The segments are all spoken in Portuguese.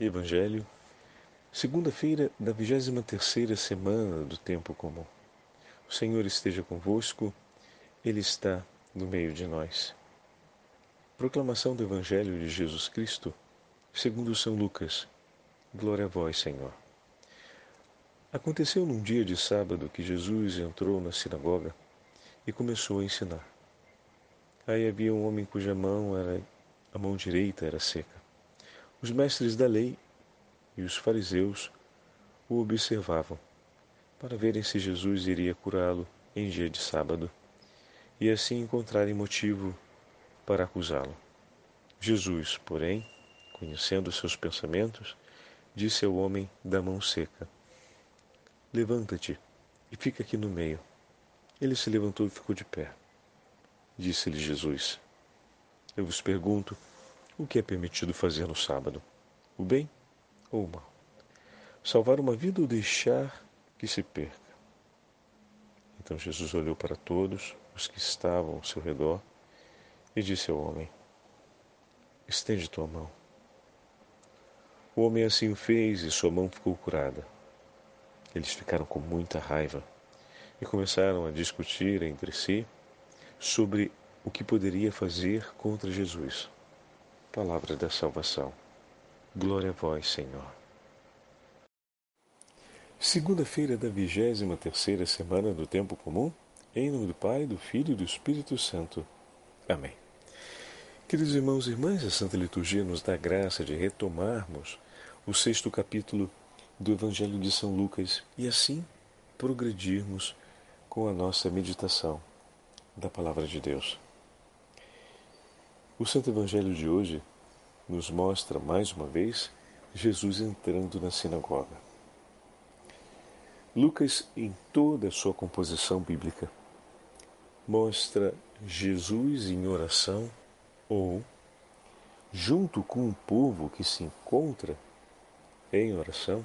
Evangelho, segunda-feira da 23 semana do tempo comum. O Senhor esteja convosco, Ele está no meio de nós. Proclamação do Evangelho de Jesus Cristo, segundo São Lucas. Glória a vós, Senhor. Aconteceu num dia de sábado que Jesus entrou na sinagoga e começou a ensinar. Aí havia um homem cuja mão era a mão direita era seca. Os mestres da lei e os fariseus o observavam para verem se Jesus iria curá-lo em dia de sábado e assim encontrarem motivo para acusá-lo. Jesus, porém, conhecendo seus pensamentos, disse ao homem da mão seca: Levanta-te e fica aqui no meio. Ele se levantou e ficou de pé. Disse-lhe Jesus: Eu vos pergunto, o que é permitido fazer no sábado? O bem ou o mal? Salvar uma vida ou deixar que se perca? Então Jesus olhou para todos os que estavam ao seu redor e disse ao homem: Estende tua mão. O homem assim o fez e sua mão ficou curada. Eles ficaram com muita raiva e começaram a discutir entre si sobre o que poderia fazer contra Jesus. Palavra da salvação. Glória a vós, Senhor. Segunda-feira da vigésima terceira semana do tempo comum, em nome do Pai, do Filho e do Espírito Santo. Amém. Queridos irmãos e irmãs, a Santa Liturgia nos dá graça de retomarmos o sexto capítulo do Evangelho de São Lucas e assim progredirmos com a nossa meditação da Palavra de Deus. O Santo Evangelho de hoje nos mostra mais uma vez Jesus entrando na sinagoga. Lucas, em toda a sua composição bíblica, mostra Jesus em oração ou junto com o povo que se encontra em oração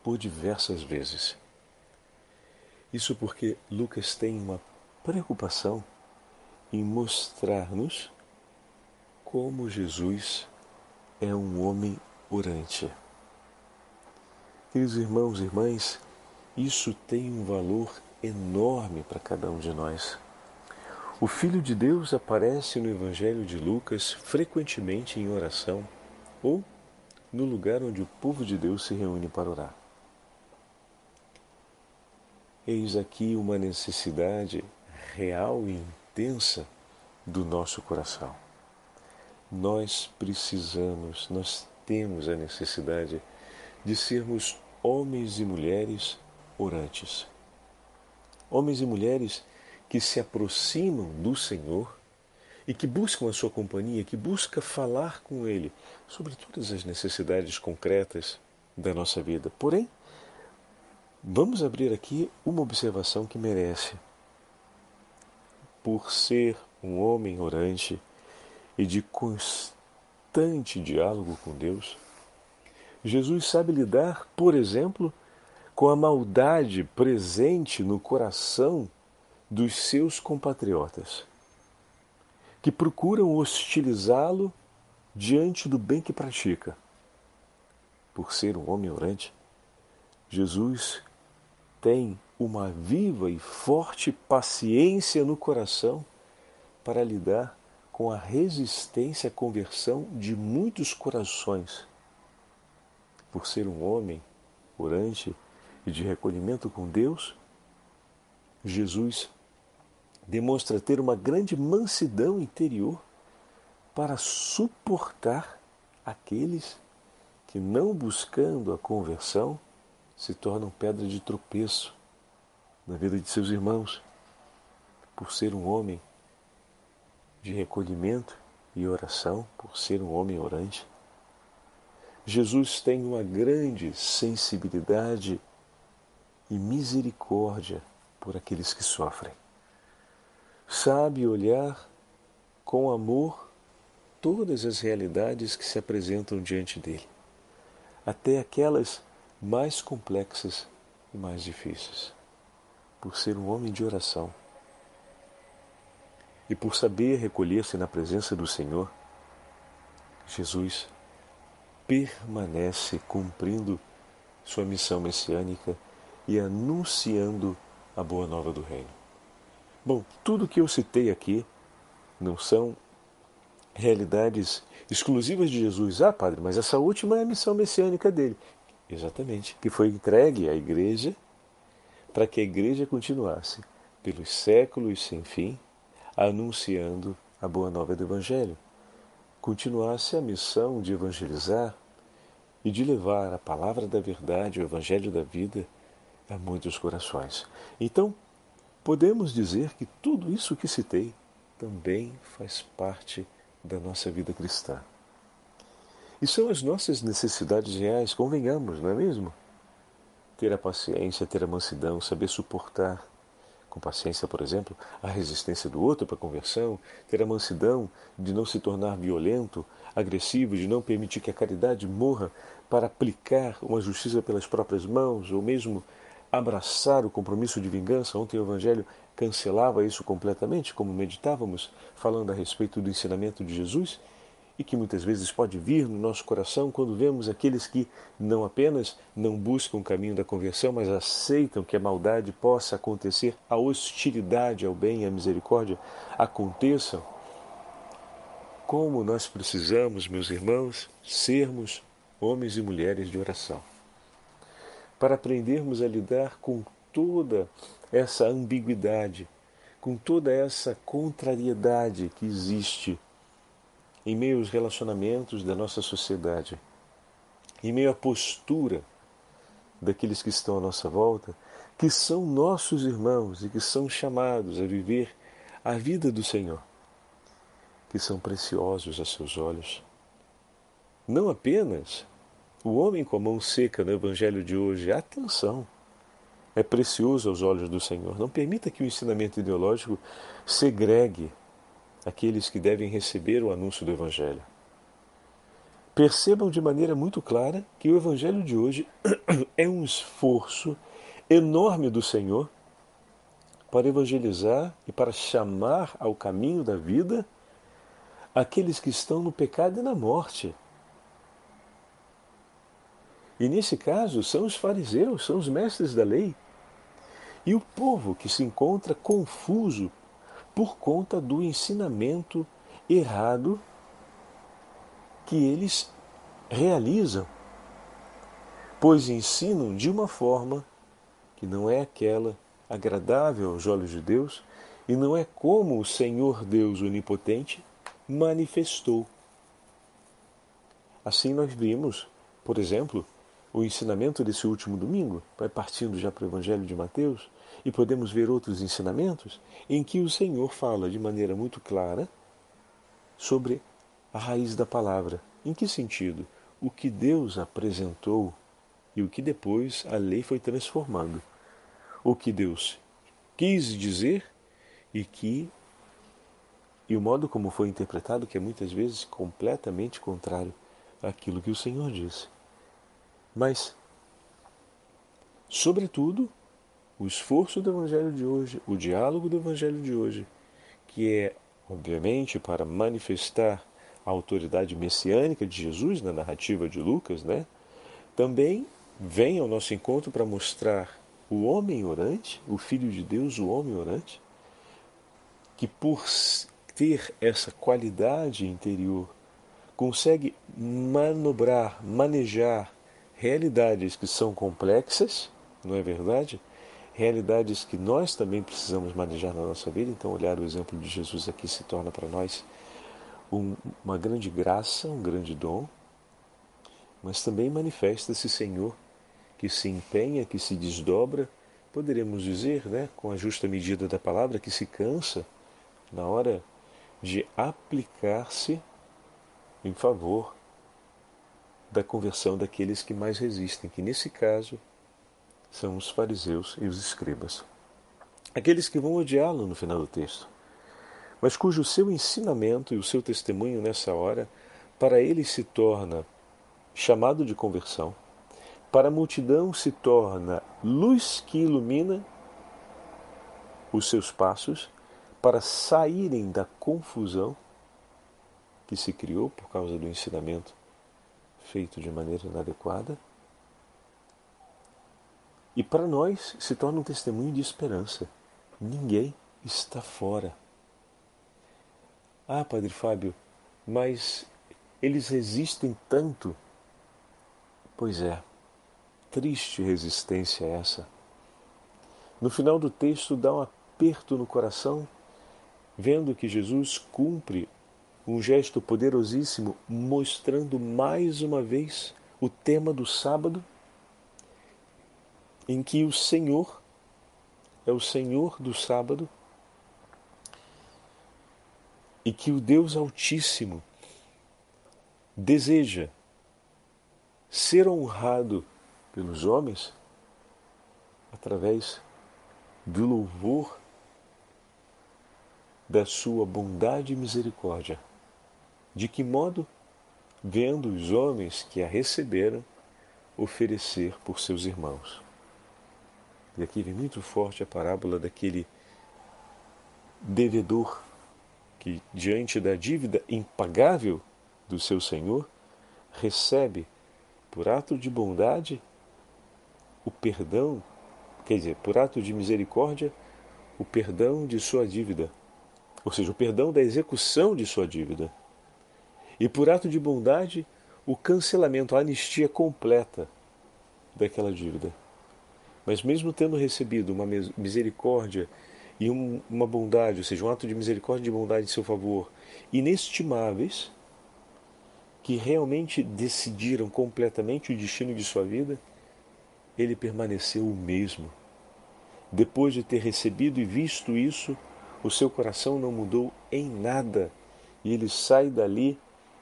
por diversas vezes. Isso porque Lucas tem uma preocupação em mostrar-nos como Jesus é um homem orante. Queridos irmãos e irmãs, isso tem um valor enorme para cada um de nós. O Filho de Deus aparece no Evangelho de Lucas frequentemente em oração ou no lugar onde o povo de Deus se reúne para orar. Eis aqui uma necessidade real e intensa do nosso coração. Nós precisamos, nós temos a necessidade de sermos homens e mulheres orantes. Homens e mulheres que se aproximam do Senhor e que buscam a sua companhia, que busca falar com Ele sobre todas as necessidades concretas da nossa vida. Porém, Vamos abrir aqui uma observação que merece. Por ser um homem orante e de constante diálogo com Deus, Jesus sabe lidar, por exemplo, com a maldade presente no coração dos seus compatriotas, que procuram hostilizá-lo diante do bem que pratica. Por ser um homem orante, Jesus tem uma viva e forte paciência no coração para lidar com a resistência à conversão de muitos corações. Por ser um homem orante e de recolhimento com Deus, Jesus demonstra ter uma grande mansidão interior para suportar aqueles que, não buscando a conversão, se tornam pedra de tropeço na vida de seus irmãos, por ser um homem de recolhimento e oração, por ser um homem orante. Jesus tem uma grande sensibilidade e misericórdia por aqueles que sofrem. Sabe olhar com amor todas as realidades que se apresentam diante dele, até aquelas mais complexas e mais difíceis. Por ser um homem de oração e por saber recolher-se na presença do Senhor, Jesus permanece cumprindo sua missão messiânica e anunciando a boa nova do reino. Bom, tudo que eu citei aqui não são realidades exclusivas de Jesus. Ah, padre, mas essa última é a missão messiânica dele. Exatamente, que foi entregue à igreja para que a igreja continuasse pelos séculos sem fim anunciando a boa nova do evangelho. Continuasse a missão de evangelizar e de levar a palavra da verdade, o evangelho da vida a muitos corações. Então, podemos dizer que tudo isso que citei também faz parte da nossa vida cristã. E são as nossas necessidades reais, convenhamos, não é mesmo? Ter a paciência, ter a mansidão, saber suportar com paciência, por exemplo, a resistência do outro para a conversão, ter a mansidão de não se tornar violento, agressivo, de não permitir que a caridade morra para aplicar uma justiça pelas próprias mãos, ou mesmo abraçar o compromisso de vingança. Ontem o Evangelho cancelava isso completamente, como meditávamos, falando a respeito do ensinamento de Jesus, e que muitas vezes pode vir no nosso coração quando vemos aqueles que não apenas não buscam o caminho da conversão, mas aceitam que a maldade possa acontecer, a hostilidade ao bem e à misericórdia aconteçam. Como nós precisamos, meus irmãos, sermos homens e mulheres de oração para aprendermos a lidar com toda essa ambiguidade, com toda essa contrariedade que existe em meio aos relacionamentos da nossa sociedade, em meio à postura daqueles que estão à nossa volta, que são nossos irmãos e que são chamados a viver a vida do Senhor, que são preciosos a seus olhos. Não apenas o homem com a mão seca no Evangelho de hoje, atenção, é precioso aos olhos do Senhor. Não permita que o ensinamento ideológico segregue aqueles que devem receber o anúncio do Evangelho. Percebam de maneira muito clara que o Evangelho de hoje é um esforço enorme do Senhor para evangelizar e para chamar ao caminho da vida aqueles que estão no pecado e na morte. E nesse caso são os fariseus, são os mestres da lei. E o povo que se encontra confuso por conta do ensinamento errado que eles realizam, pois ensinam de uma forma que não é aquela agradável aos olhos de Deus e não é como o Senhor Deus Onipotente manifestou. Assim nós vimos, por exemplo, o ensinamento desse último domingo, vai partindo já para o Evangelho de Mateus, e podemos ver outros ensinamentos em que o Senhor fala de maneira muito clara sobre a raiz da palavra. Em que sentido? O que Deus apresentou e o que depois a lei foi transformando. O que Deus quis dizer e que e o modo como foi interpretado que é muitas vezes completamente contrário àquilo que o Senhor disse. Mas, sobretudo, o esforço do Evangelho de hoje, o diálogo do Evangelho de hoje, que é, obviamente, para manifestar a autoridade messiânica de Jesus na narrativa de Lucas, né? também vem ao nosso encontro para mostrar o homem orante, o Filho de Deus, o homem orante, que por ter essa qualidade interior, consegue manobrar, manejar realidades que são complexas, não é verdade? Realidades que nós também precisamos manejar na nossa vida. Então, olhar o exemplo de Jesus aqui se torna para nós um, uma grande graça, um grande dom, mas também manifesta esse Senhor que se empenha, que se desdobra, poderemos dizer, né, com a justa medida da palavra, que se cansa na hora de aplicar-se em favor da conversão daqueles que mais resistem, que nesse caso são os fariseus e os escribas. Aqueles que vão odiá-lo no final do texto, mas cujo seu ensinamento e o seu testemunho nessa hora, para eles se torna chamado de conversão, para a multidão se torna luz que ilumina os seus passos para saírem da confusão que se criou por causa do ensinamento feito de maneira inadequada. E para nós se torna um testemunho de esperança. Ninguém está fora. Ah, Padre Fábio, mas eles resistem tanto. Pois é, triste resistência essa. No final do texto dá um aperto no coração, vendo que Jesus cumpre um gesto poderosíssimo, mostrando mais uma vez o tema do sábado, em que o Senhor é o Senhor do sábado e que o Deus Altíssimo deseja ser honrado pelos homens através do louvor da sua bondade e misericórdia. De que modo? Vendo os homens que a receberam oferecer por seus irmãos. E aqui vem muito forte a parábola daquele devedor que, diante da dívida impagável do seu senhor, recebe, por ato de bondade, o perdão, quer dizer, por ato de misericórdia, o perdão de sua dívida, ou seja, o perdão da execução de sua dívida. E por ato de bondade, o cancelamento, a anistia completa daquela dívida. Mas mesmo tendo recebido uma misericórdia e um, uma bondade, ou seja, um ato de misericórdia e de bondade em seu favor, inestimáveis, que realmente decidiram completamente o destino de sua vida, ele permaneceu o mesmo. Depois de ter recebido e visto isso, o seu coração não mudou em nada e ele sai dali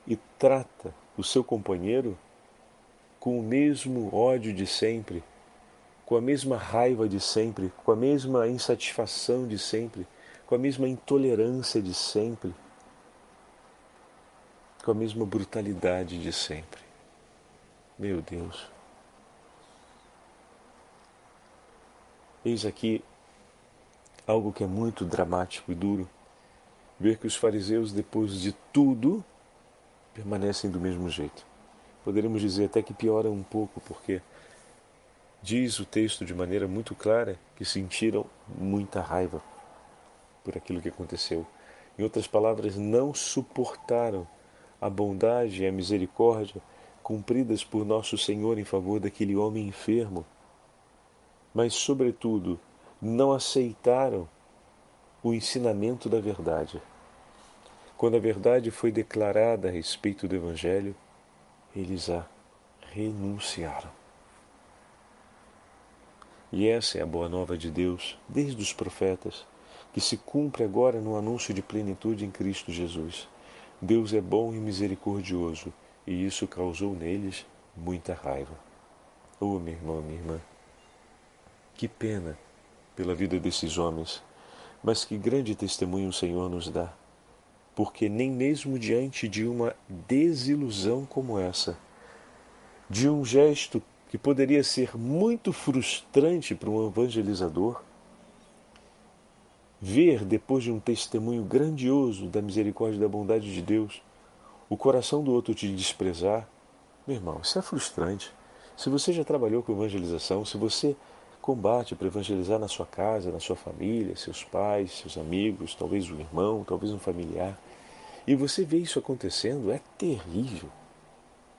e trata o seu companheiro com o mesmo ódio de sempre com a mesma raiva de sempre, com a mesma insatisfação de sempre, com a mesma intolerância de sempre, com a mesma brutalidade de sempre. Meu Deus. Eis aqui algo que é muito dramático e duro. Ver que os fariseus, depois de tudo, permanecem do mesmo jeito. Poderíamos dizer até que pioram um pouco, porque Diz o texto de maneira muito clara que sentiram muita raiva por aquilo que aconteceu. Em outras palavras, não suportaram a bondade e a misericórdia cumpridas por nosso Senhor em favor daquele homem enfermo, mas, sobretudo, não aceitaram o ensinamento da verdade. Quando a verdade foi declarada a respeito do Evangelho, eles a renunciaram. E essa é a boa nova de Deus, desde os profetas, que se cumpre agora no anúncio de plenitude em Cristo Jesus. Deus é bom e misericordioso, e isso causou neles muita raiva. Oh, meu irmão, minha irmã, que pena pela vida desses homens, mas que grande testemunho o Senhor nos dá, porque nem mesmo diante de uma desilusão como essa, de um gesto que poderia ser muito frustrante para um evangelizador, ver, depois de um testemunho grandioso da misericórdia e da bondade de Deus, o coração do outro te desprezar, meu irmão, isso é frustrante. Se você já trabalhou com evangelização, se você combate para evangelizar na sua casa, na sua família, seus pais, seus amigos, talvez um irmão, talvez um familiar, e você vê isso acontecendo, é terrível.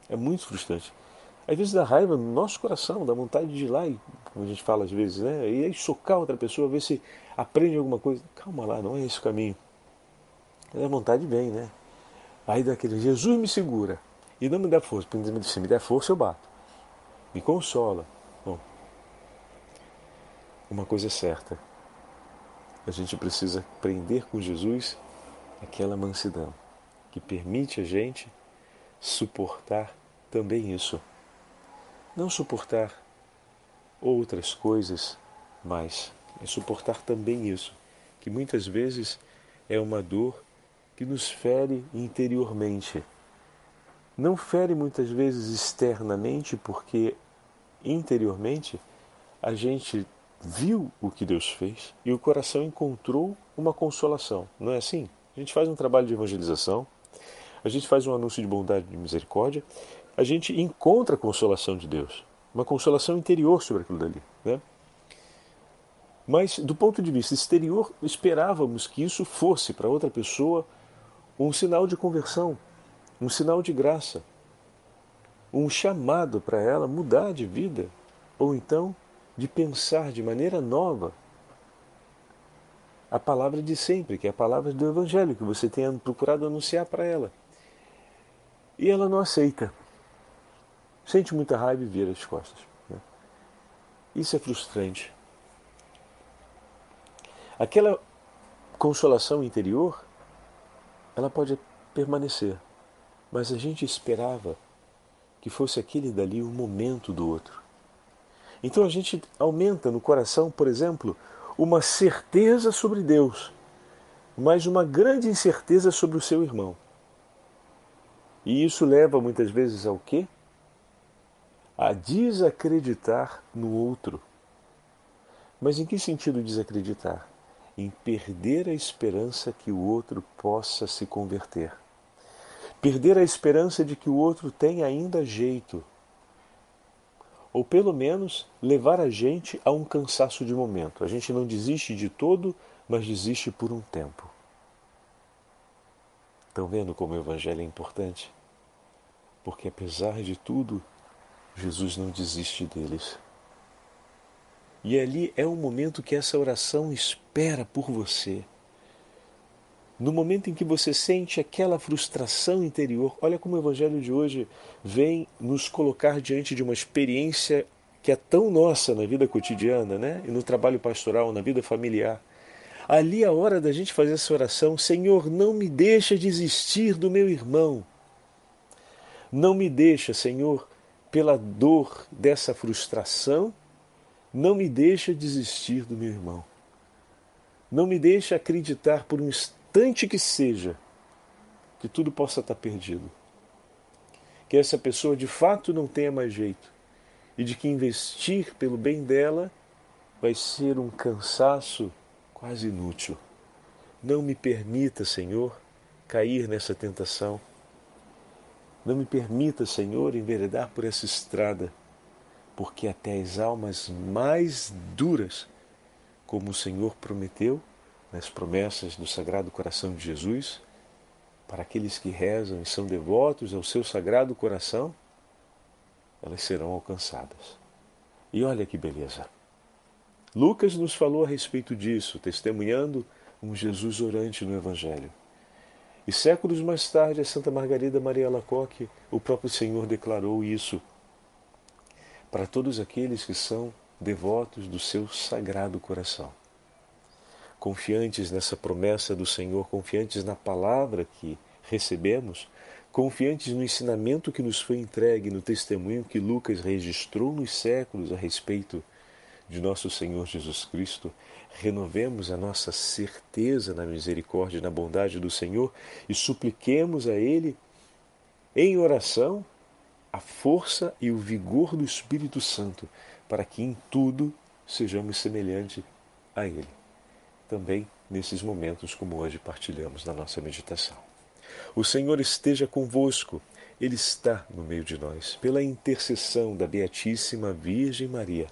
É muito frustrante. Às vezes dá raiva no nosso coração, dá vontade de ir lá e, como a gente fala às vezes, né? E aí socar outra pessoa, ver se aprende alguma coisa. Calma lá, não é esse o caminho. A vontade vem, né? Aí daquele, Jesus me segura e não me dá força. Se me der força, eu bato. Me consola. Bom, uma coisa é certa. A gente precisa aprender com Jesus aquela mansidão que permite a gente suportar também isso não suportar outras coisas mais, é suportar também isso, que muitas vezes é uma dor que nos fere interiormente. Não fere muitas vezes externamente, porque interiormente a gente viu o que Deus fez e o coração encontrou uma consolação. Não é assim? A gente faz um trabalho de evangelização, a gente faz um anúncio de bondade e de misericórdia a gente encontra a consolação de Deus, uma consolação interior sobre aquilo dali. Né? Mas, do ponto de vista exterior, esperávamos que isso fosse para outra pessoa um sinal de conversão, um sinal de graça, um chamado para ela mudar de vida, ou então de pensar de maneira nova a palavra de sempre, que é a palavra do Evangelho que você tenha procurado anunciar para ela. E ela não aceita. Sente muita raiva e vira as costas. Né? Isso é frustrante. Aquela consolação interior, ela pode permanecer, mas a gente esperava que fosse aquele dali o momento do outro. Então a gente aumenta no coração, por exemplo, uma certeza sobre Deus, mas uma grande incerteza sobre o seu irmão. E isso leva muitas vezes ao quê? A desacreditar no outro. Mas em que sentido desacreditar? Em perder a esperança que o outro possa se converter. Perder a esperança de que o outro tem ainda jeito ou pelo menos levar a gente a um cansaço de momento. A gente não desiste de todo, mas desiste por um tempo. Estão vendo como o Evangelho é importante? Porque apesar de tudo, Jesus não desiste deles. E ali é o momento que essa oração espera por você no momento em que você sente aquela frustração interior, olha como o Evangelho de hoje vem nos colocar diante de uma experiência que é tão nossa na vida cotidiana, né? E no trabalho pastoral, na vida familiar. Ali é a hora da gente fazer essa oração: Senhor, não me deixa desistir do meu irmão. Não me deixa, Senhor, pela dor dessa frustração, não me deixa desistir do meu irmão. Não me deixa acreditar por um instante que seja, que tudo possa estar perdido. Que essa pessoa de fato não tenha mais jeito e de que investir pelo bem dela vai ser um cansaço quase inútil. Não me permita, Senhor, cair nessa tentação. Não me permita, Senhor, enveredar por essa estrada, porque até as almas mais duras, como o Senhor prometeu, nas promessas do Sagrado Coração de Jesus, para aqueles que rezam e são devotos ao seu Sagrado Coração, elas serão alcançadas. E olha que beleza! Lucas nos falou a respeito disso, testemunhando um Jesus orante no Evangelho. E séculos mais tarde, a Santa Margarida Maria Lacoque, o próprio Senhor declarou isso para todos aqueles que são devotos do seu Sagrado Coração. Confiantes nessa promessa do Senhor, confiantes na palavra que recebemos, confiantes no ensinamento que nos foi entregue, no testemunho que Lucas registrou nos séculos a respeito de nosso Senhor Jesus Cristo, renovemos a nossa certeza na misericórdia e na bondade do Senhor e supliquemos a Ele, em oração, a força e o vigor do Espírito Santo, para que em tudo sejamos semelhantes a Ele também nesses momentos como hoje partilhamos na nossa meditação. O Senhor esteja convosco, Ele está no meio de nós, pela intercessão da Beatíssima Virgem Maria,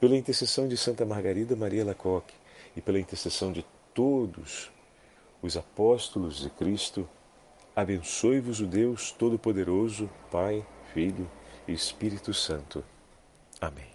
pela intercessão de Santa Margarida Maria Lacoque e pela intercessão de todos os apóstolos de Cristo, abençoe-vos o Deus Todo-Poderoso, Pai, Filho e Espírito Santo. Amém.